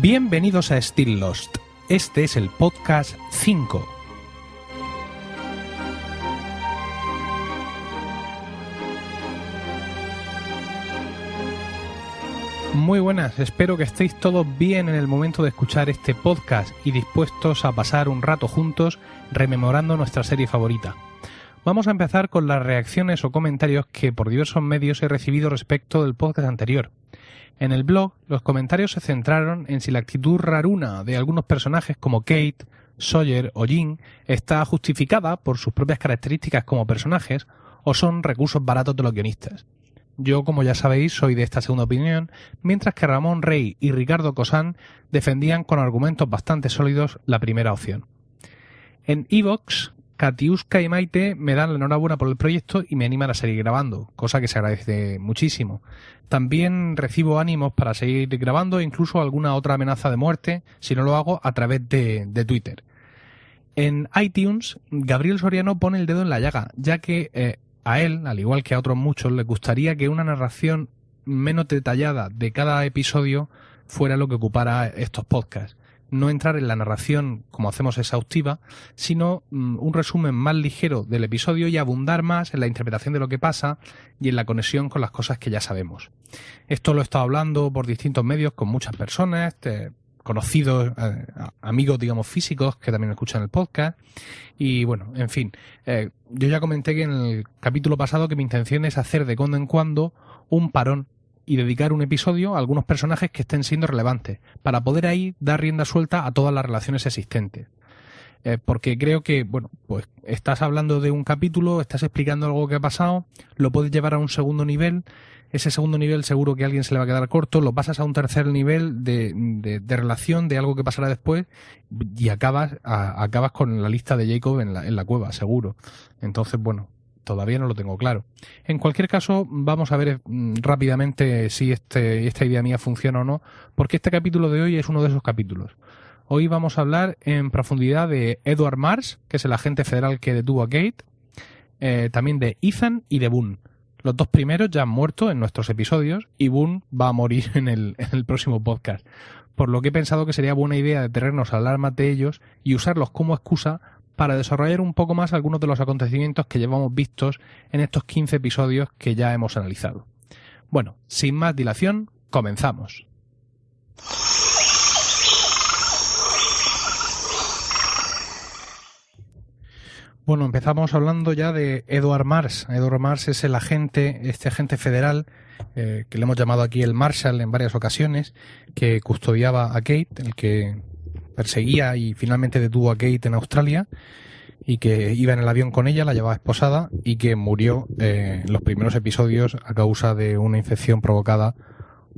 Bienvenidos a Still Lost. Este es el podcast 5. Muy buenas, espero que estéis todos bien en el momento de escuchar este podcast y dispuestos a pasar un rato juntos rememorando nuestra serie favorita. Vamos a empezar con las reacciones o comentarios que por diversos medios he recibido respecto del podcast anterior. En el blog, los comentarios se centraron en si la actitud raruna de algunos personajes como Kate, Sawyer o Jean está justificada por sus propias características como personajes o son recursos baratos de los guionistas. Yo, como ya sabéis, soy de esta segunda opinión, mientras que Ramón Rey y Ricardo Cosán defendían con argumentos bastante sólidos la primera opción. En Evox, Katiuska y Maite me dan la enhorabuena por el proyecto y me animan a seguir grabando, cosa que se agradece muchísimo. También recibo ánimos para seguir grabando e incluso alguna otra amenaza de muerte si no lo hago a través de, Twitter. En iTunes, Gabriel Soriano pone el dedo en la llaga, ya que eh, a él, al igual que a otros muchos, le gustaría que una narración menos detallada de cada episodio fuera lo que ocupara estos podcasts no entrar en la narración como hacemos exhaustiva, sino mm, un resumen más ligero del episodio y abundar más en la interpretación de lo que pasa y en la conexión con las cosas que ya sabemos. Esto lo he estado hablando por distintos medios con muchas personas, conocidos, eh, amigos, digamos, físicos que también escuchan el podcast. Y bueno, en fin, eh, yo ya comenté que en el capítulo pasado que mi intención es hacer de cuando en cuando un parón y dedicar un episodio a algunos personajes que estén siendo relevantes, para poder ahí dar rienda suelta a todas las relaciones existentes. Eh, porque creo que, bueno, pues estás hablando de un capítulo, estás explicando algo que ha pasado, lo puedes llevar a un segundo nivel, ese segundo nivel seguro que a alguien se le va a quedar corto, lo pasas a un tercer nivel de, de, relación de algo que pasará después y acabas, acabas con la lista de Jacob en la, en la cueva, seguro. Entonces, bueno, todavía no lo tengo claro. En cualquier caso, vamos a ver mm, rápidamente si este, esta idea mía funciona o no, porque este capítulo de hoy es uno de esos capítulos. Hoy vamos a hablar en profundidad de Edward Mars, que es el agente federal que detuvo a Kate, eh, también de Ethan y de Boone. Los dos primeros ya han muerto en nuestros episodios y Boone va a morir en el, en el próximo podcast. Por lo que he pensado que sería buena idea detenernos a hablar más de ellos y usarlos como excusa para desarrollar un poco más algunos de los acontecimientos que llevamos vistos en estos 15 episodios que ya hemos analizado. Bueno, sin más dilación, comenzamos. Bueno, empezamos hablando ya de Edward Mars. Edward Mars es el agente, este agente federal, eh, que le hemos llamado aquí el Marshall en varias ocasiones, que custodiaba a Kate, el que perseguía y finalmente detuvo a Kate en Australia y que iba en el avión con ella, la llevaba esposada y que murió eh, en los primeros episodios a causa de una infección provocada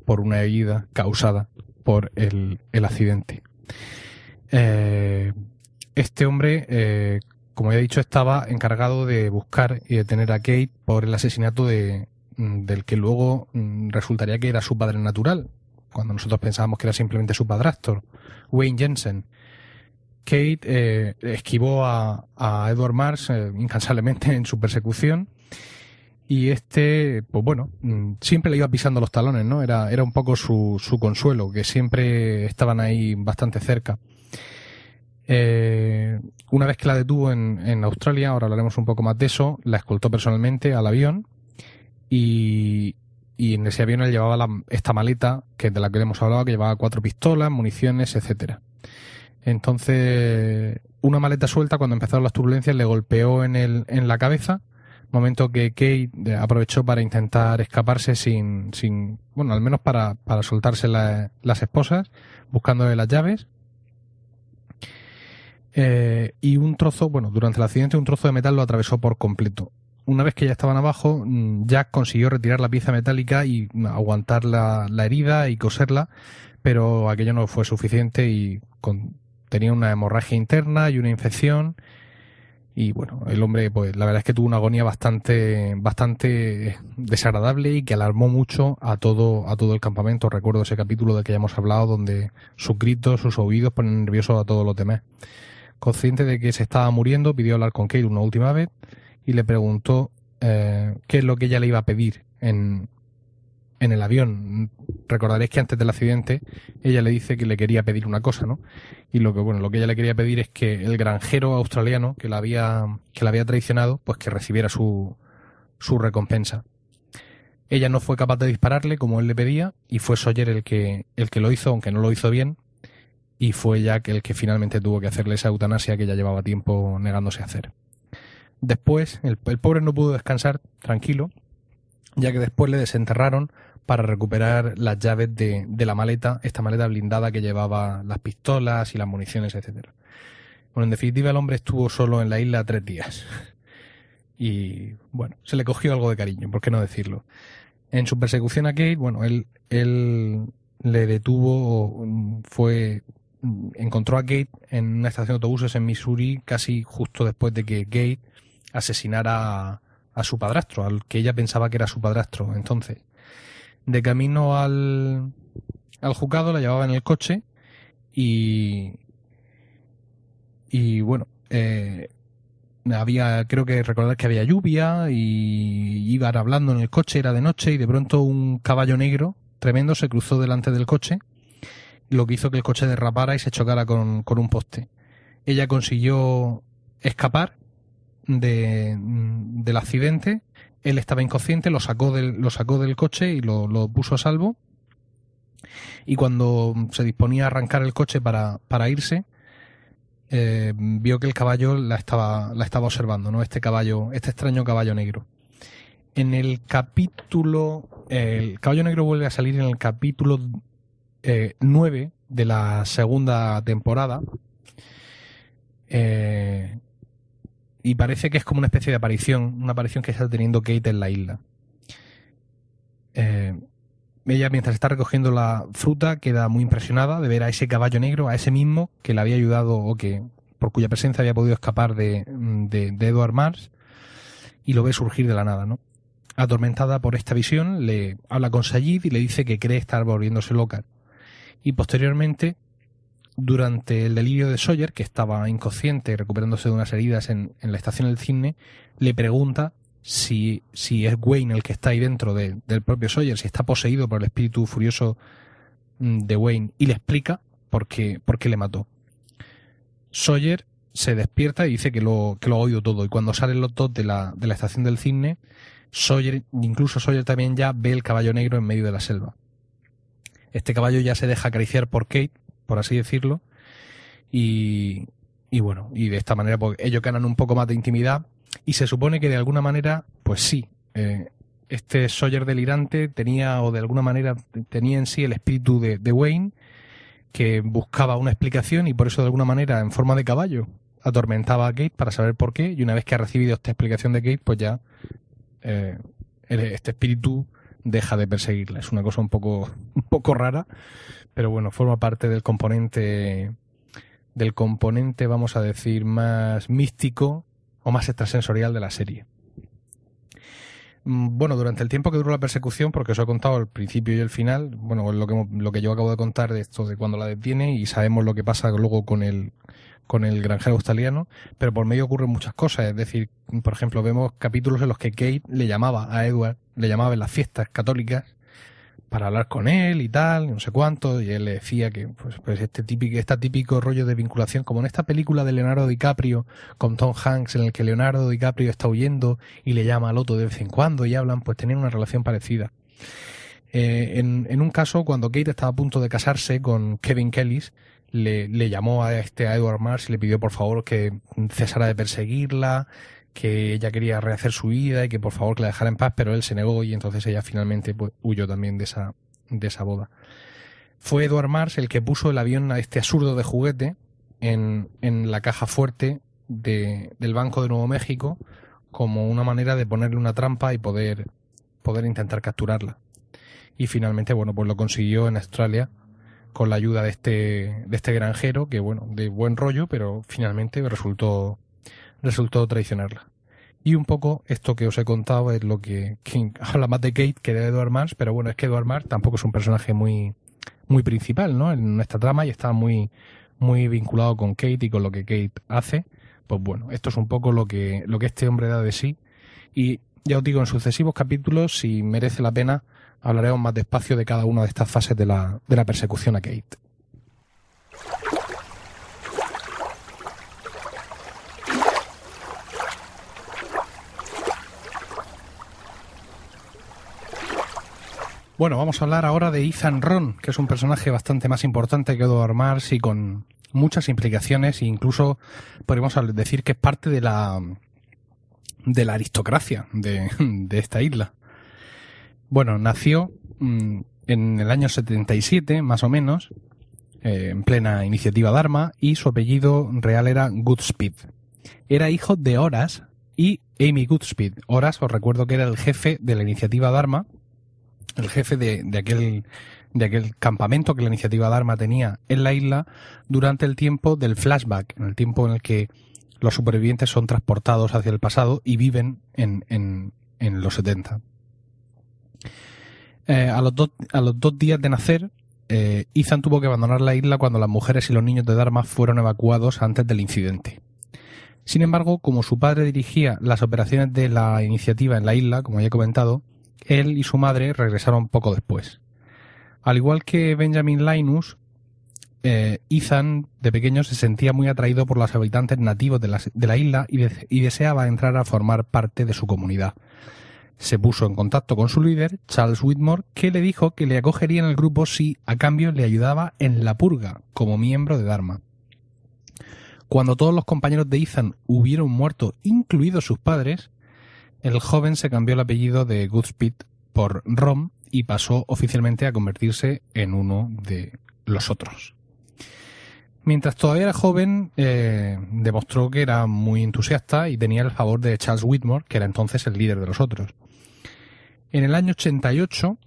por una herida causada por el, el accidente. Eh, este hombre, eh, como ya he dicho, estaba encargado de buscar y detener a Kate por el asesinato de, mm, del que luego mm, resultaría que era su padre natural, cuando nosotros pensábamos que era simplemente su padrastro, Wayne Jensen. Kate eh, esquivó a, Edward Mars eh, incansablemente en su persecución y este, pues bueno, mm, siempre le iba pisando los talones, ¿no? Era, era un poco su, su consuelo, que siempre estaban ahí bastante cerca. Eh, una vez que la detuvo en, en Australia, ahora hablaremos un poco más de eso, la escoltó personalmente al avión y, y en ese avión él llevaba esta maleta, que de la que hemos hablado, que llevaba cuatro pistolas, municiones, etcétera. Entonces, una maleta suelta, cuando empezaron las turbulencias, le golpeó en, el, en la cabeza, momento que Kate eh, aprovechó para intentar escaparse sin, sin bueno, al menos para, para soltarse las esposas, buscándole las llaves. Eh, y un trozo, bueno, durante el accidente un trozo de metal lo atravesó por completo una vez que ya estaban abajo, mm, Jack consiguió retirar la pieza metálica y aguantar la, herida y coserla, pero aquello no fue suficiente y tenía una hemorragia interna y una infección. Y bueno, el hombre, pues la verdad es que tuvo una agonía bastante, bastante desagradable y que alarmó mucho a todo, a todo el campamento. Recuerdo ese capítulo del que ya hemos hablado, donde sus gritos, sus oídos ponen nerviosos a todos los demás. Consciente de que se estaba muriendo, pidió hablar con Kate una última vez y le preguntó eh, qué es lo que ella le iba a pedir en, en el avión. Recordaréis que antes del accidente ella le dice que le quería pedir una cosa, ¿no? Y lo que bueno, lo que ella le quería pedir es que el granjero australiano que la había que la había traicionado, pues que recibiera su su recompensa. Ella no fue capaz de dispararle como él le pedía y fue Sawyer el que el que lo hizo, aunque no lo hizo bien, y fue Jack el que finalmente tuvo que hacerle esa eutanasia que ya llevaba tiempo negándose a hacer. Después, el, pobre no pudo descansar tranquilo, ya que después le desenterraron para recuperar las llaves de, de, la maleta, esta maleta blindada que llevaba las pistolas y las municiones, etcétera. Bueno, en definitiva el hombre estuvo solo en la isla tres días. Y bueno, se le cogió algo de cariño, ¿por qué no decirlo? En su persecución a Kate, bueno, él, él le detuvo, fue, encontró a Kate en una estación de autobuses en Missouri casi justo después de que Kate asesinara a, a su padrastro, al que ella pensaba que era su padrastro. Entonces, de camino al, al juzgado la llevaba en el coche y, y bueno, eh, había, creo que recordar que había lluvia y iban hablando en el coche, era de noche y de pronto un caballo negro tremendo se cruzó delante del coche, lo que hizo que el coche derrapara y se chocara con, con un poste. Ella consiguió escapar de, del accidente, él estaba inconsciente, lo sacó del, lo sacó del coche y lo, lo puso a salvo. Y cuando se disponía a arrancar el coche para, para irse, eh, vio que el caballo la estaba, la estaba observando, ¿no? Este caballo, este extraño caballo negro. En el capítulo, el caballo negro vuelve a salir en el capítulo eh, 9 de la segunda temporada. Eh, y parece que es como una especie de aparición, una aparición que está teniendo Kate en la isla. Eh, ella, mientras está recogiendo la fruta, queda muy impresionada de ver a ese caballo negro, a ese mismo que le había ayudado o que por cuya presencia había podido escapar de, de, de Edward Mars y lo ve surgir de la nada, ¿no? Atormentada por esta visión, le habla con Sayid y le dice que cree estar volviéndose loca. Y posteriormente durante el delirio de Sawyer, que estaba inconsciente recuperándose de unas heridas en, en la estación del cine, le pregunta si, si es Wayne el que está ahí dentro de, del propio Sawyer, si está poseído por el espíritu furioso mm, de Wayne, y le explica por qué, por qué le mató. Sawyer se despierta y dice que lo, que lo ha oído todo, y cuando salen los dos de la, de la estación del cine, Sawyer, incluso Sawyer también ya ve el caballo negro en medio de la selva. Este caballo ya se deja acariciar por Kate, por así decirlo. Y, y bueno, y de esta manera pues, ellos ganan un poco más de intimidad y se supone que de alguna manera, pues sí, eh, este Sawyer delirante tenía o de alguna manera tenía en sí el espíritu de, Wayne que buscaba una explicación y por eso de alguna manera en forma de caballo atormentaba a Kate para saber por qué y una vez que ha recibido esta explicación de Kate pues ya eh, este espíritu deja de perseguirla. Es una cosa un poco, un poco rara, pero bueno, forma parte del componente, del componente, vamos a decir, más místico o más extrasensorial de la serie. Mm, bueno, durante el tiempo que duró la persecución, porque os he contado el principio y el final, bueno, lo que, lo que yo acabo de contar de esto, de cuando la detiene y sabemos lo que pasa luego con el, con el granjero australiano, pero por medio ocurren muchas cosas. Es decir, por ejemplo, vemos capítulos en los que Kate le llamaba a Edward, le llamaba en las fiestas católicas para hablar con él y tal, no sé cuánto, y él le decía que pues, pues este típico, este típico rollo de vinculación, como en esta película de Leonardo DiCaprio con Tom Hanks, en el que Leonardo DiCaprio está huyendo y le llama al otro de vez en cuando y hablan, pues tenían una relación parecida. Eh, en, en, un caso, cuando Kate estaba a punto de casarse con Kevin Kellis, le, le llamó a este a Edward Mars y le pidió por favor que cesara de perseguirla, que ella quería rehacer su vida y que por favor que la dejara en paz, pero él se negó y entonces ella finalmente pues, huyó también de esa, de esa boda. Fue Edward Mars el que puso el avión a este absurdo de juguete en, en la caja fuerte de, del Banco de Nuevo México como una manera de ponerle una trampa y poder, poder intentar capturarla. Y finalmente, bueno, pues lo consiguió en Australia con la ayuda de este, de este granjero, que bueno, de buen rollo, pero finalmente resultó, resultó traicionarla. Y un poco esto que os he contado es lo que, que habla más de Kate que de Edward Mars, pero bueno, es que Edward Mars tampoco es un personaje muy, muy principal, ¿no? En nuestra trama y está muy, muy vinculado con Kate y con lo que Kate hace. Pues bueno, esto es un poco lo que, lo que este hombre da de sí. Y ya os digo, en sucesivos capítulos, si merece la pena hablaremos más despacio de cada una de estas fases de la, de la persecución a Kate. Bueno, vamos a hablar ahora de Ethan Ron, que es un personaje bastante más importante que Edward Mars y con muchas implicaciones e incluso podríamos decir que es parte de la de la aristocracia de, esta isla. Bueno, nació mm, en el año 77, más o menos, eh, en plena iniciativa Dharma, y su apellido real era Goodspeed. Era hijo de Horas y Amy Goodspeed. Horas, os recuerdo que era el jefe de la iniciativa Dharma, el jefe de, aquel de aquel campamento que la iniciativa Dharma tenía en la isla durante el tiempo del flashback, en el tiempo en el que los supervivientes son transportados hacia el pasado y viven en, los 70. Eh, a, los a los dos días de nacer, eh, Ethan tuvo que abandonar la isla cuando las mujeres y los niños de Dharma fueron evacuados antes del incidente. Sin embargo, como su padre dirigía las operaciones de la iniciativa en la isla, como ya he comentado, él y su madre regresaron poco después. Al igual que Benjamin Linus, eh, Ethan de pequeño se sentía muy atraído por los habitantes nativos de la, isla y, deseaba entrar a formar parte de su comunidad. Se puso en contacto con su líder, Charles Whitmore, que le dijo que le acogería en el grupo si a cambio le ayudaba en la purga como miembro de Dharma. Cuando todos los compañeros de Ethan hubieron muerto, incluidos sus padres, el joven se cambió el apellido de Goodspeed por Rom y pasó oficialmente a convertirse en uno de los otros. Mientras todavía era joven, eh, demostró que era muy entusiasta y tenía el favor de Charles Whitmore, que era entonces el líder de los otros. En el año 88,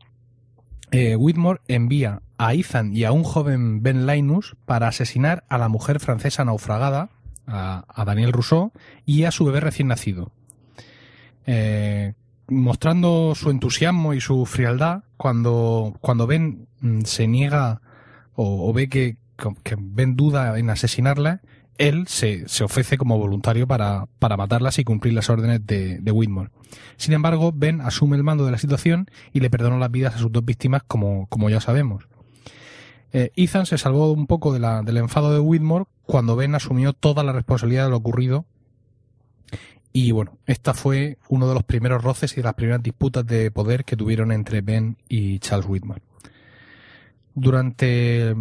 eh, Whitmore envía a Ethan y a un joven Ben Linus para asesinar a la mujer francesa naufragada, a Daniel Rousseau, y a su bebé recién nacido. Eh, mostrando su entusiasmo y su frialdad cuando, cuando Ben mm, se niega o, ve que, que, Ben duda en asesinarla, él se, se ofrece como voluntario para, para, matarlas y cumplir las órdenes de, de, Whitmore. Sin embargo, Ben asume el mando de la situación y le perdonó las vidas a sus dos víctimas, como, como ya sabemos. Eh, Ethan se salvó un poco del enfado de Whitmore cuando Ben asumió toda la responsabilidad de lo ocurrido y bueno, esta fue uno de los primeros roces y de las primeras disputas de poder que tuvieron entre Ben y Charles Whitman. Durante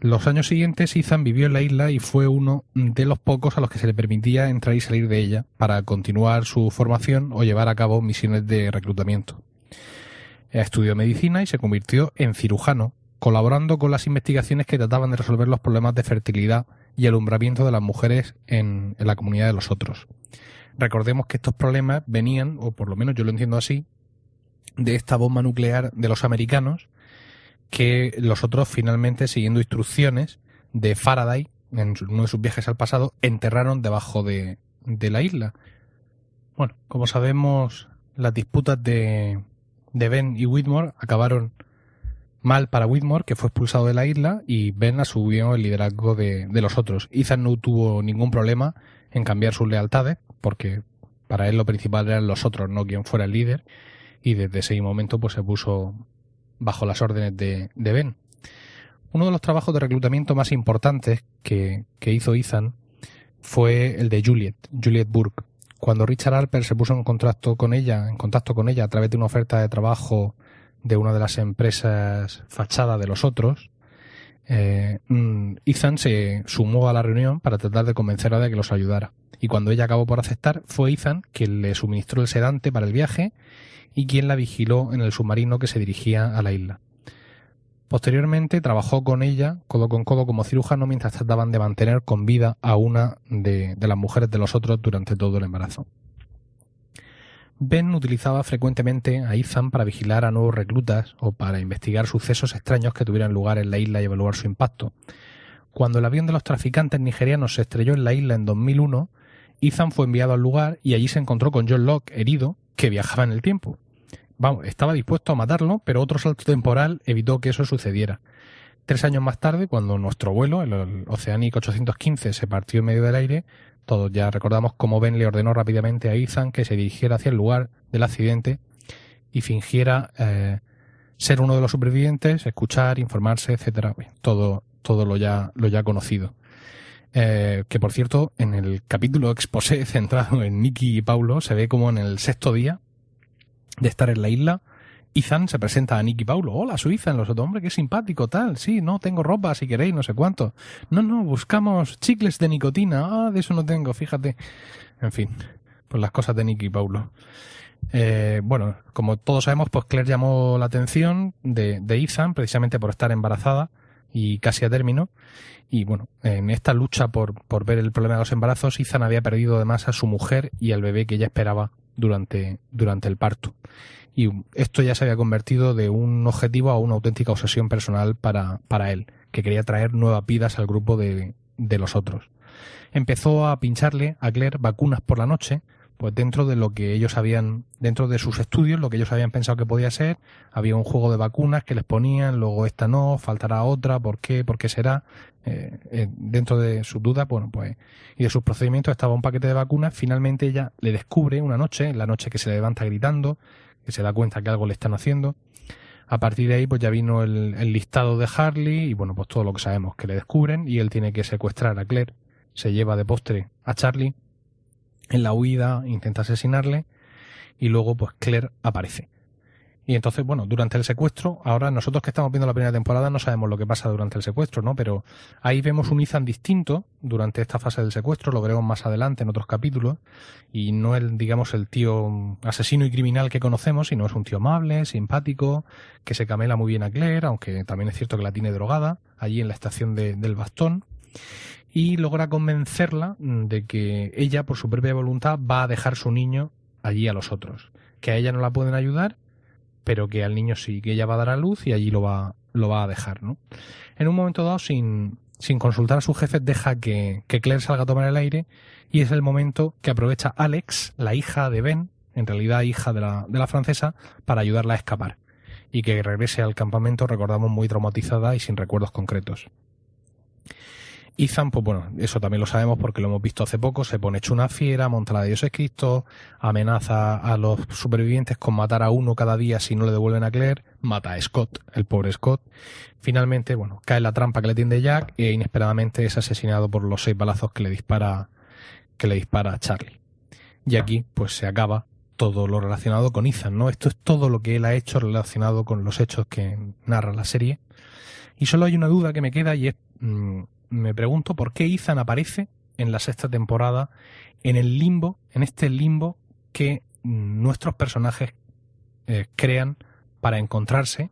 los años siguientes, Ethan vivió en la isla y fue uno de los pocos a los que se le permitía entrar y salir de ella para continuar su formación o llevar a cabo misiones de reclutamiento. Estudió medicina y se convirtió en cirujano, colaborando con las investigaciones que trataban de resolver los problemas de fertilidad y alumbramiento de las mujeres en, en la comunidad de los otros. Recordemos que estos problemas venían, o por lo menos yo lo entiendo así, de esta bomba nuclear de los americanos, que los otros finalmente, siguiendo instrucciones de Faraday, en uno de sus viajes al pasado, enterraron debajo de, de la isla. Bueno, como sabemos, las disputas de, de Ben y Whitmore acabaron mal para Whitmore, que fue expulsado de la isla, y Ben asumió el liderazgo de, de los otros. Ethan no tuvo ningún problema en cambiar sus lealtades, porque para él lo principal eran los otros, no quien fuera el líder, y desde ese momento pues se puso bajo las órdenes de, de Ben. Uno de los trabajos de reclutamiento más importantes que, que hizo Ethan fue el de Juliet, Juliet Burke. Cuando Richard Harper se puso en contacto con ella, en contacto con ella a través de una oferta de trabajo de una de las empresas fachada de los otros, eh, mm, Ethan se sumó a la reunión para tratar de convencerla de que los ayudara. Y cuando ella acabó por aceptar, fue Ethan quien le suministró el sedante para el viaje y quien la vigiló en el submarino que se dirigía a la isla. Posteriormente trabajó con ella codo con codo como cirujano mientras trataban de mantener con vida a una de las mujeres de los otros durante todo el embarazo. Ben utilizaba frecuentemente a Ethan para vigilar a nuevos reclutas o para investigar sucesos extraños que tuvieran lugar en la isla y evaluar su impacto. Cuando el avión de los traficantes nigerianos se estrelló en la isla en 2001, Ethan fue enviado al lugar y allí se encontró con John Locke, herido, que viajaba en el tiempo. Vamos, estaba dispuesto a matarlo, pero otro salto temporal evitó que eso sucediera. Tres años más tarde, cuando nuestro vuelo, el Oceanic 815, se partió en medio del aire, todos ya recordamos cómo Ben le ordenó rápidamente a Ethan que se dirigiera hacia el lugar del accidente y fingiera eh, ser uno de los supervivientes, escuchar, informarse, etcétera, todo, todo lo ya, lo ya conocido. Eh, que por cierto, en el capítulo exposé centrado en Nicky y Paulo, se ve como en el sexto día de estar en la isla, Ethan se presenta a Nicky Paulo. Hola, soy Ethan. Los otros, hombre, qué simpático, tal. Sí, no, tengo ropa si queréis, no sé cuánto. No, no, buscamos chicles de nicotina. Ah, de eso no tengo, fíjate. En fin, pues las cosas de Nicky Paulo. Eh, bueno, como todos sabemos, pues Claire llamó la atención de, de Ethan precisamente por estar embarazada y casi a término. Y bueno, en esta lucha por, por ver el problema de los embarazos, Ethan había perdido además a su mujer y al bebé que ella esperaba durante, durante el parto. Y esto ya se había convertido de un objetivo a una auténtica obsesión personal para, para él, que quería traer nuevas vidas al grupo de, de los otros. Empezó a pincharle a Claire vacunas por la noche, pues dentro de lo que ellos habían, dentro de sus estudios, lo que ellos habían pensado que podía ser, había un juego de vacunas que les ponían, luego esta no, faltará otra, ¿por qué? ¿Por qué será? Eh, eh, dentro de sus dudas, bueno, pues, y de sus procedimientos estaba un paquete de vacunas, finalmente ella le descubre una noche, la noche que se levanta gritando, que se da cuenta que algo le están haciendo, a partir de ahí, pues ya vino el, el listado de Harley y bueno, pues todo lo que sabemos que le descubren y él tiene que secuestrar a Claire, se lleva de postre a Charlie en la huida intenta asesinarle y luego pues Claire aparece. Y entonces, bueno, durante el secuestro, ahora nosotros que estamos viendo la primera temporada no sabemos lo que pasa durante el secuestro, ¿no? Pero ahí vemos un Ethan distinto durante esta fase del secuestro, lo veremos más adelante en otros capítulos, y no el, digamos, el tío asesino y criminal que conocemos, sino es un tío amable, simpático, que se camela muy bien a Claire, aunque también es cierto que la tiene drogada, allí en la estación de, del bastón y logra convencerla de que ella, por su propia voluntad, va a dejar su niño allí a los otros. Que a ella no la pueden ayudar, pero que al niño sí, que ella va a dar a luz y allí lo va, lo va a dejar, ¿no? En un momento dado, sin, sin consultar a su jefe, deja que, que Claire salga a tomar el aire y es el momento que aprovecha Alex, la hija de Ben, en realidad hija de la, de la francesa, para ayudarla a escapar y que regrese al campamento, recordamos, muy traumatizada y sin recuerdos concretos. Ethan, pues bueno, eso también lo sabemos porque lo hemos visto hace poco, se pone hecho una fiera, monta la de Dios es Cristo, amenaza a los supervivientes con matar a uno cada día si no le devuelven a Claire, mata a Scott, el pobre Scott. Finalmente, bueno, cae la trampa que le tiende Jack e inesperadamente es asesinado por los seis balazos que le dispara, que le dispara a Charlie. Y aquí, pues se acaba todo lo relacionado con Ethan, ¿no? Esto es todo lo que él ha hecho relacionado con los hechos que narra la serie. Y solo hay una duda que me queda y es, mm, me pregunto por qué Ethan aparece en la sexta temporada en el limbo, en este limbo que nuestros personajes eh, crean para encontrarse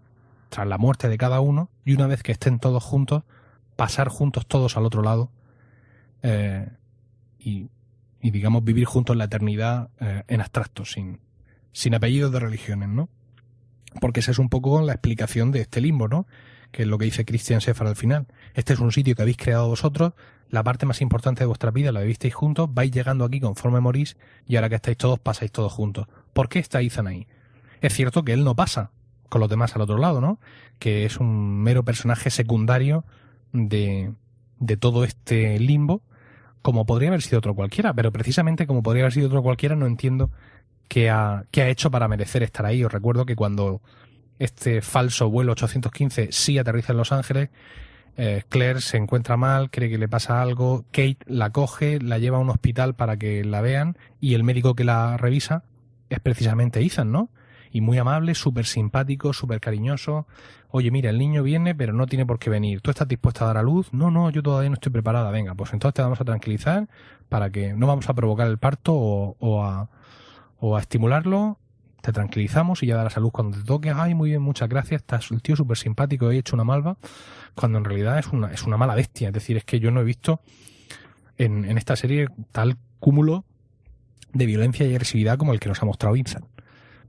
tras la muerte de cada uno y una vez que estén todos juntos, pasar juntos todos al otro lado eh, y, digamos vivir juntos la eternidad eh, en abstracto, sin, sin apellidos de religiones, ¿no? Porque esa es un poco la explicación de este limbo, ¿no? que es lo que dice Christian Sefar al final. Este es un sitio que habéis creado vosotros, la parte más importante de vuestra vida la vivisteis juntos, vais llegando aquí conforme morís y ahora que estáis todos pasáis todos juntos. ¿Por qué está Ethan ahí? Es cierto que él no pasa con los demás al otro lado, ¿no? Que es un mero personaje secundario de, de todo este limbo, como podría haber sido otro cualquiera, pero precisamente como podría haber sido otro cualquiera no entiendo qué ha, qué ha hecho para merecer estar ahí. Os recuerdo que cuando este falso vuelo 815 sí aterriza en Los Ángeles. Eh, Claire se encuentra mal, cree que le pasa algo. Kate la coge, la lleva a un hospital para que la vean y el médico que la revisa es precisamente Ethan, ¿no? Y muy amable, súper simpático, súper cariñoso. Oye, mira, el niño viene, pero no tiene por qué venir. ¿Tú estás dispuesta a dar a luz? No, no, yo todavía no estoy preparada. Venga, pues entonces te vamos a tranquilizar para que no vamos a provocar el parto o, o, a, o a estimularlo te tranquilizamos y ya darás a luz cuando te toque. Ay, muy bien, muchas gracias. Estás el tío súper simpático he hecho una malva. Cuando en realidad es una, es una mala bestia. Es decir, es que yo no he visto en, en esta serie tal cúmulo de violencia y agresividad como el que nos ha mostrado Vincent.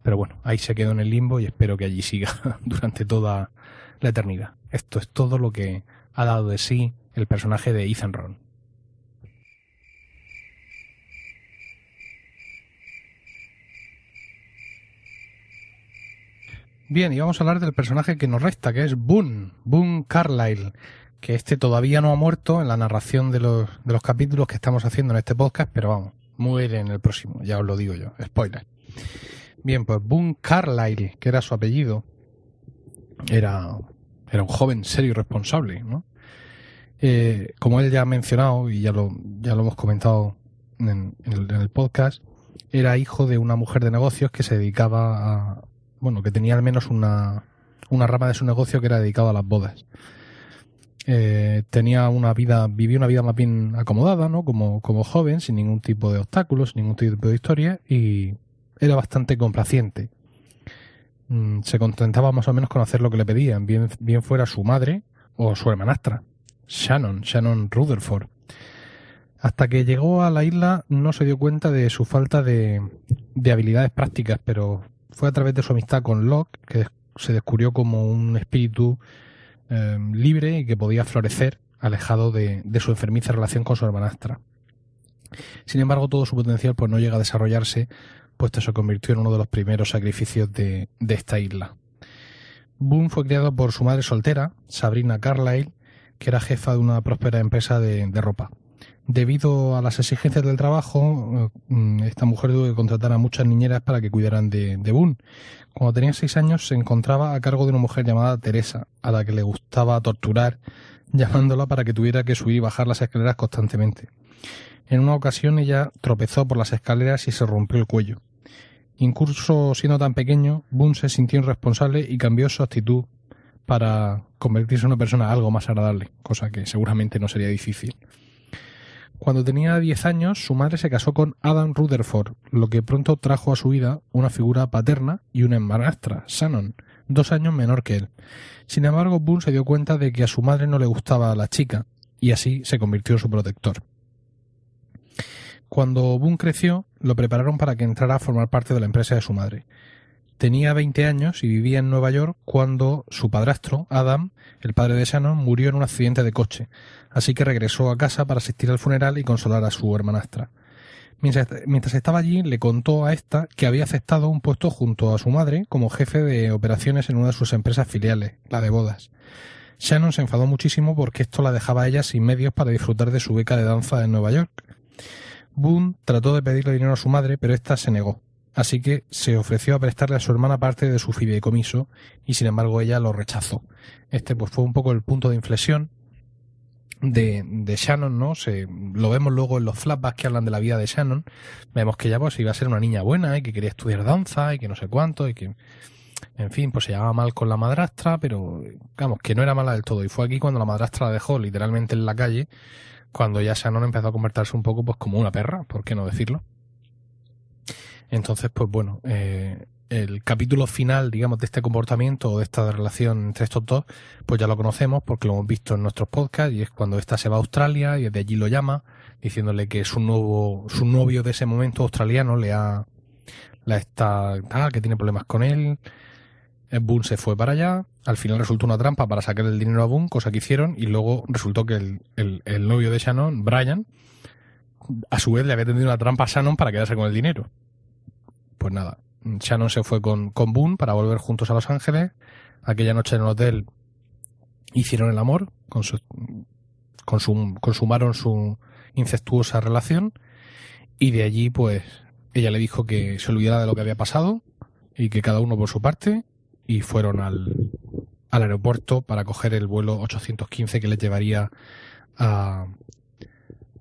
Pero bueno, ahí se quedó en el limbo y espero que allí siga durante toda la eternidad. Esto es todo lo que ha dado de sí el personaje de Ethan Ron. Bien, y vamos a hablar del personaje que nos resta, que es Boone, Boone Carlyle, que este todavía no ha muerto en la narración de los, de los capítulos que estamos haciendo en este podcast, pero vamos, muere en el próximo, ya os lo digo yo, spoiler. Bien, pues Boone Carlyle, que era su apellido, era, era un joven serio y responsable, ¿no? Eh, como él ya ha mencionado y ya lo, ya lo hemos comentado en, el, podcast, era hijo de una mujer de negocios que se dedicaba a, bueno, que tenía al menos una, una rama de su negocio que era dedicado a las bodas. Eh, tenía una vida, vivía una vida más bien acomodada, ¿no? Como, como joven, sin ningún tipo de obstáculos, sin ningún tipo de historia, y era bastante complaciente. Mm, se contentaba más o menos con hacer lo que le pedían, bien, bien fuera su madre o su hermanastra, Shannon, Shannon Rutherford. Hasta que llegó a la isla no se dio cuenta de su falta de, de habilidades prácticas, pero fue a través de su amistad con Locke que se descubrió como un espíritu eh, libre y que podía florecer alejado de, su enfermiza relación con su hermanastra. Sin embargo, todo su potencial pues, no llega a desarrollarse, puesto se convirtió en uno de los primeros sacrificios de, esta isla. Boone fue criado por su madre soltera, Sabrina Carlyle, que era jefa de una próspera empresa de ropa. Debido a las exigencias del trabajo, eh, esta mujer tuvo que contratar a muchas niñeras para que cuidaran de, Boone. Cuando tenía seis años se encontraba a cargo de una mujer llamada Teresa, a la que le gustaba torturar, llamándola para que tuviera que subir y bajar las escaleras constantemente. En una ocasión ella tropezó por las escaleras y se rompió el cuello. Incluso siendo tan pequeño, Boone se sintió irresponsable y cambió su actitud para convertirse en una persona algo más agradable, cosa que seguramente no sería difícil. Cuando tenía 10 años, su madre se casó con Adam Rutherford, lo que pronto trajo a su vida una figura paterna y una hermanastra, Shannon, dos años menor que él. Sin embargo, Boone se dio cuenta de que a su madre no le gustaba a la chica, y así se convirtió en su protector. Cuando Boone creció, lo prepararon para que entrara a formar parte de la empresa de su madre. Tenía 20 años y vivía en Nueva York cuando su padrastro, Adam, el padre de Shannon, murió en un accidente de coche, así que regresó a casa para asistir al funeral y consolar a su hermanastra. Mientras, estaba allí, le contó a esta que había aceptado un puesto junto a su madre como jefe de operaciones en una de sus empresas filiales, la de bodas. Shannon se enfadó muchísimo porque esto la dejaba a ella sin medios para disfrutar de su beca de danza en Nueva York. Boone trató de pedirle dinero a su madre, pero ésta se negó así que se ofreció a prestarle a su hermana parte de su fideicomiso y sin embargo ella lo rechazó. Este pues fue un poco el punto de inflexión de, de Shannon, ¿no? Se, lo vemos luego en los flashbacks que hablan de la vida de Shannon. Vemos que ella pues iba a ser una niña buena y que quería estudiar danza y que no sé cuánto y que, en fin, pues se llevaba mal con la madrastra, pero digamos que no era mala del todo. Y fue aquí cuando la madrastra la dejó literalmente en la calle, cuando ya Shannon empezó a convertirse un poco pues como una perra, ¿por qué no decirlo? Entonces, pues bueno, eh, el capítulo final, digamos, de este comportamiento o de esta relación entre estos dos, pues ya lo conocemos porque lo hemos visto en nuestros podcasts y es cuando ésta se va a Australia y desde allí lo llama diciéndole que su nuevo, su novio de ese momento australiano le ha, la está, tal, que tiene problemas con él. Boone se fue para allá, al final resultó una trampa para sacar el dinero a Boone, cosa que hicieron, y luego resultó que el, el, el novio de Shannon, Brian, a su vez le había tendido una trampa a Shannon para quedarse con el dinero pues nada, Shannon se fue con, con Boone para volver juntos a Los Ángeles. Aquella noche en el hotel hicieron el amor, con su, consumaron su incestuosa relación y de allí pues ella le dijo que se olvidara de lo que había pasado y que cada uno por su parte y fueron al, al aeropuerto para coger el vuelo 815 que les llevaría a,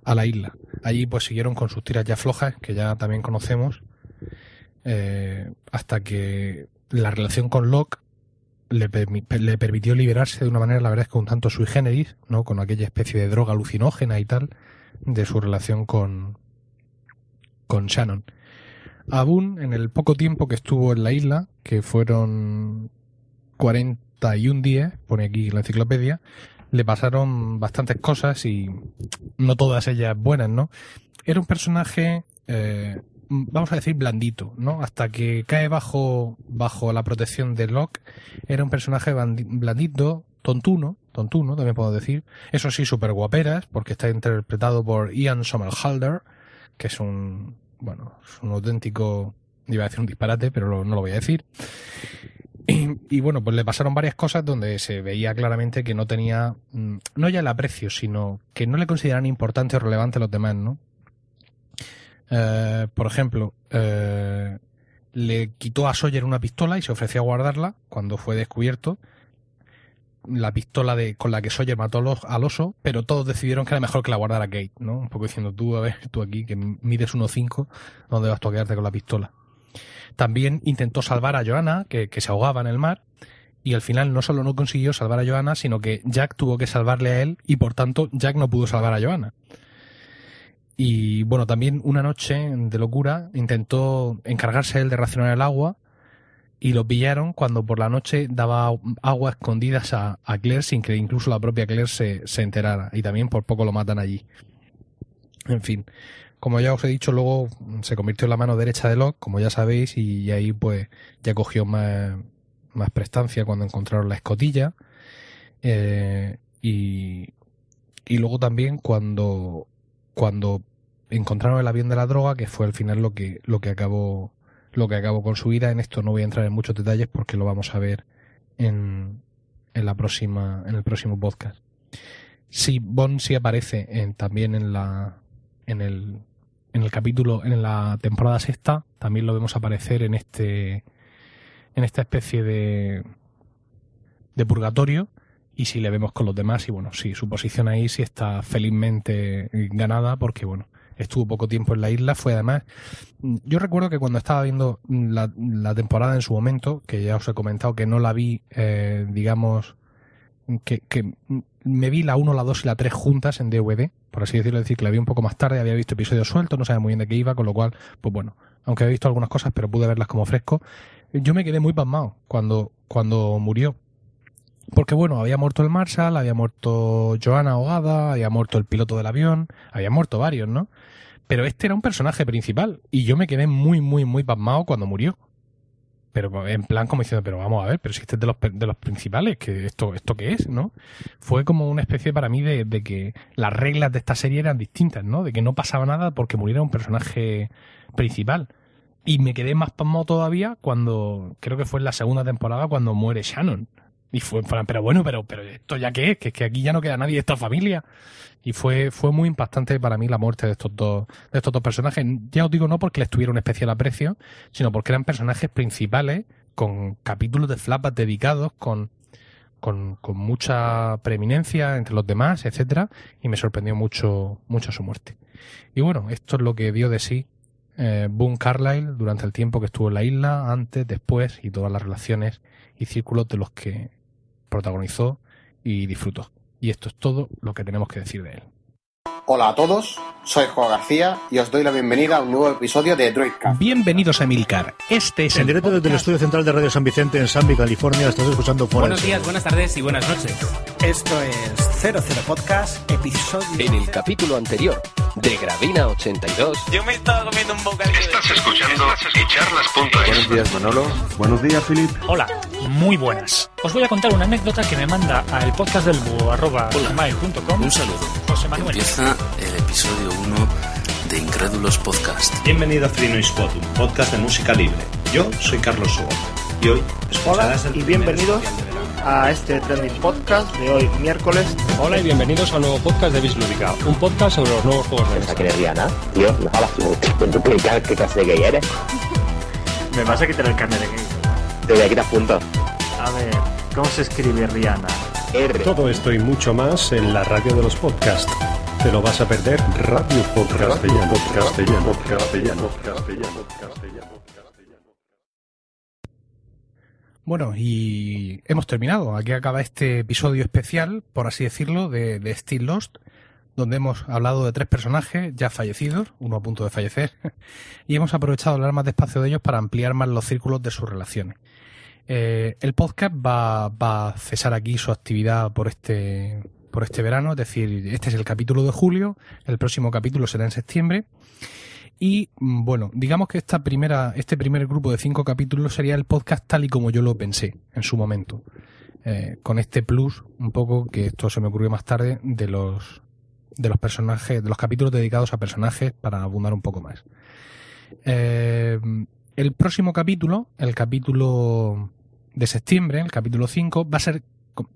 a la isla. Allí pues siguieron con sus tiras ya flojas que ya también conocemos eh, hasta que la relación con Locke le, permitió liberarse de una manera, la verdad es que un tanto sui generis, ¿no? Con aquella especie de droga alucinógena y tal, de su relación con, con Shannon. A Boone, en el poco tiempo que estuvo en la isla, que fueron 41 días, pone aquí la enciclopedia, le pasaron bastantes cosas y no todas ellas buenas, ¿no? Era un personaje eh, vamos a decir, blandito, ¿no? Hasta que cae bajo, bajo la protección de Locke, era un personaje blandito, tontuno, tontuno, también puedo decir. Eso sí, súper guaperas, porque está interpretado por Ian Somerhalder, que es un, bueno, es un auténtico, iba a decir un disparate, pero no lo voy a decir. Y, y, bueno, pues le pasaron varias cosas donde se veía claramente que no tenía, mm, no ya el aprecio, sino que no le consideran importante o relevante a los demás, ¿no? Eh, por ejemplo, eh, le quitó a Sawyer una pistola y se ofreció a guardarla cuando fue descubierto. la pistola de, con la que Sawyer mató al oso, pero todos decidieron que era mejor que la guardara Kate, ¿no? Un poco diciendo tú, a ver, tú aquí, que mides 1.5, ¿dónde vas tú a quedarte con la pistola? También intentó salvar a Joanna, que, se ahogaba en el mar, y al final no solo no consiguió salvar a Joanna, sino que Jack tuvo que salvarle a él, y por tanto Jack no pudo salvar a Joanna. Y bueno, también una noche de locura intentó encargarse él de racionar el agua y lo pillaron cuando por la noche daba agua escondidas a, Claire sin que incluso la propia Claire se, se, enterara y también por poco lo matan allí. En fin, como ya os he dicho, luego se convirtió en la mano derecha de Locke, como ya sabéis, y, ahí pues ya cogió más, más prestancia cuando encontraron la escotilla. Eh, y, y luego también cuando cuando encontraron el avión de la droga, que fue al final lo que, lo que acabó, lo que acabó con su vida. En esto no voy a entrar en muchos detalles porque lo vamos a ver en, en la próxima, en el próximo podcast. Sí, Bond sí aparece en, también en la, en el, en el capítulo, en la temporada sexta, también lo vemos aparecer en este, en esta especie de, de purgatorio y si le vemos con los demás y bueno, sí, su posición ahí sí está felizmente ganada porque bueno, estuvo poco tiempo en la isla, fue además, yo recuerdo que cuando estaba viendo la, temporada en su momento, que ya os he comentado que no la vi, eh, digamos, que, me vi la 1, la 2 y la 3 juntas en DVD, por así decirlo, decir que la vi un poco más tarde, había visto episodios sueltos, no sabía muy bien de qué iba, con lo cual, pues bueno, aunque había visto algunas cosas, pero pude verlas como fresco, yo me quedé muy pasmado cuando, cuando murió porque bueno, había muerto el Marshall, había muerto Joana ahogada, había muerto el piloto del avión, había muerto varios, ¿no? Pero este era un personaje principal y yo me quedé muy, muy, muy pasmado cuando murió. Pero en plan como diciendo, pero vamos a ver, pero si este es de los, de los principales, que esto, esto qué es, ¿no? Fue como una especie para mí de, de que las reglas de esta serie eran distintas, ¿no? De que no pasaba nada porque muriera un personaje principal. Y me quedé más pasmado todavía cuando, creo que fue en la segunda temporada, cuando muere Shannon. Y fue, pero bueno, pero, pero esto ya qué es, que, que aquí ya no queda nadie de esta familia. Y fue, fue muy impactante para mí la muerte de estos dos, de estos dos personajes. Ya os digo no porque les tuviera un especial aprecio, sino porque eran personajes principales, con capítulos de flapas dedicados, con, con, con mucha preeminencia entre los demás, etcétera, y me sorprendió mucho, mucho su muerte. Y bueno, esto es lo que dio de sí eh, Boone Carlyle durante el tiempo que estuvo en la isla, antes, después, y todas las relaciones y círculos de los que protagonizó y disfrutó. Y esto es todo lo que tenemos que decir de él. Hola a todos, soy Juan García y os doy la bienvenida a un nuevo episodio de Droidcast. Bienvenidos a Emilcar. Este es en directo desde el estudio central de Radio San Vicente en San California. Estás escuchando Buenos días, buenas tardes y buenas noches. Esto es 00 Podcast, episodio. En el capítulo anterior de Gravina 82. Yo me estaba comiendo un bocadillo. Estás escuchando echarlas.es. Buenos días, Manolo. Buenos días, Filip. Hola, muy buenas. Os voy a contar una anécdota que me manda al podcast del búho arroba Un saludo. José Manuel. Empieza el episodio 1 de Incrédulos Podcast. Bienvenido a Free Spot, un podcast de música libre. Yo soy Carlos Suárez y hoy Hola y bienvenidos a este trending podcast de hoy, miércoles. Hola y bienvenidos a un nuevo podcast de Bislúdica, un podcast sobre los nuevos juegos de mesa. ¿Qué Rihanna? Tío, no hablas tú. ¿Qué clase de gay eres? Me vas a quitar el carnet de gay. Te voy a quitar puntos. A ver, ¿cómo se escribe Rihanna? R. Todo esto y mucho más en la radio de los podcasts. Te lo vas a perder Radio Podcast Castellano, Castellano, Castellano, Castellano, Castellano. Bueno, y hemos terminado. Aquí acaba este episodio especial, por así decirlo, de, de Still Lost, donde hemos hablado de tres personajes ya fallecidos, uno a punto de fallecer, y hemos aprovechado hablar más despacio de ellos para ampliar más los círculos de sus relaciones. Eh, el podcast va, a cesar aquí su actividad por este, por este verano, es decir, este es el capítulo de julio, el próximo capítulo será en septiembre. Y mm, bueno, digamos que esta primera, este primer grupo de cinco capítulos sería el podcast tal y como yo lo pensé en su momento. Eh, con este plus, un poco, que esto se me ocurrió más tarde, de los, de los personajes, de los capítulos dedicados a personajes para abundar un poco más. Eh, el próximo capítulo, el capítulo de septiembre, el capítulo 5, va a ser,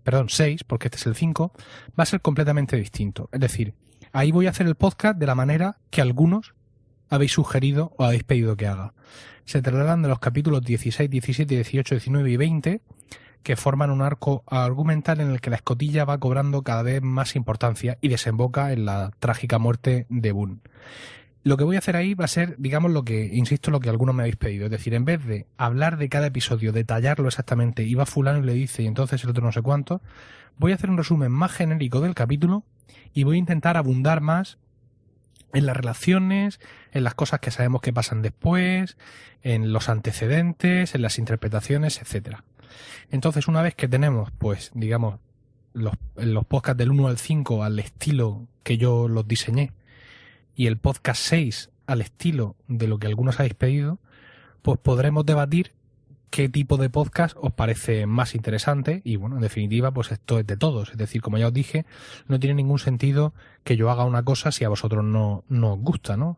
perdón, 6, porque este es el 5, va a ser completamente distinto. Es decir, ahí voy a hacer el podcast de la manera que algunos habéis sugerido o habéis pedido que haga. Se tratarán de los capítulos 16, 17, 18, 19 y 20, que forman un arco argumental en el que la escotilla va cobrando cada vez más importancia y desemboca en la trágica muerte de Boone. Lo que voy a hacer ahí va a ser, digamos, lo que, insisto, lo que algunos me habéis pedido. Es decir, en vez de hablar de cada episodio, detallarlo exactamente, y va fulano y le dice, y entonces el otro no sé cuánto, voy a hacer un resumen más genérico del capítulo y voy a intentar abundar más en las relaciones, en las cosas que sabemos que pasan después, en los antecedentes, en las interpretaciones, etcétera. Entonces, una vez que tenemos, pues, digamos, los, los podcasts del 1 al 5 al estilo que yo los diseñé y el podcast 6 al estilo de lo que algunos habéis pedido, pues podremos debatir qué tipo de podcast os parece más interesante y bueno, en definitiva, pues esto es de todos. Es decir, como ya os dije, no tiene ningún sentido que yo haga una cosa si a vosotros no, no os gusta, ¿no?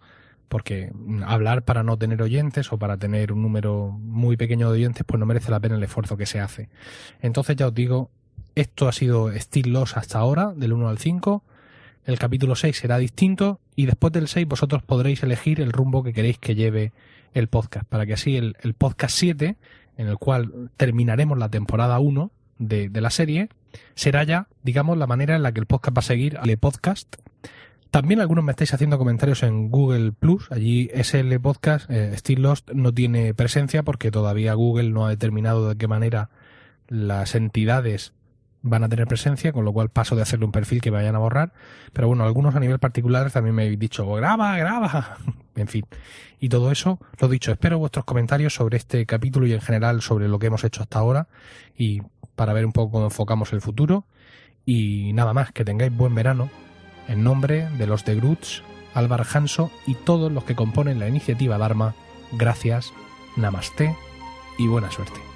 Porque hablar para no tener oyentes o para tener un número muy pequeño de oyentes, pues no merece la pena el esfuerzo que se hace. Entonces ya os digo, esto ha sido Steel hasta ahora, del 1 al 5. El capítulo 6 será distinto y después del 6 vosotros podréis elegir el rumbo que queréis que lleve el podcast, para que así el, el podcast 7 en el cual terminaremos la temporada 1 de, de, la serie, será ya, digamos, la manera en la que el podcast va a seguir al podcast. También algunos me estáis haciendo comentarios en Google Plus. Allí SL Podcast, eh, Still Lost, no tiene presencia porque todavía Google no ha determinado de qué manera las entidades van a tener presencia, con lo cual paso de hacerle un perfil que vayan a borrar. Pero bueno, algunos a nivel particular también me habéis dicho, graba, graba. en fin. Y todo eso, lo dicho, espero vuestros comentarios sobre este capítulo y en general sobre lo que hemos hecho hasta ahora y para ver un poco cómo enfocamos el futuro. Y nada más, que tengáis buen verano. En nombre de los de Groots, Álvaro Hanso y todos los que componen la iniciativa Dharma, gracias, namaste y buena suerte.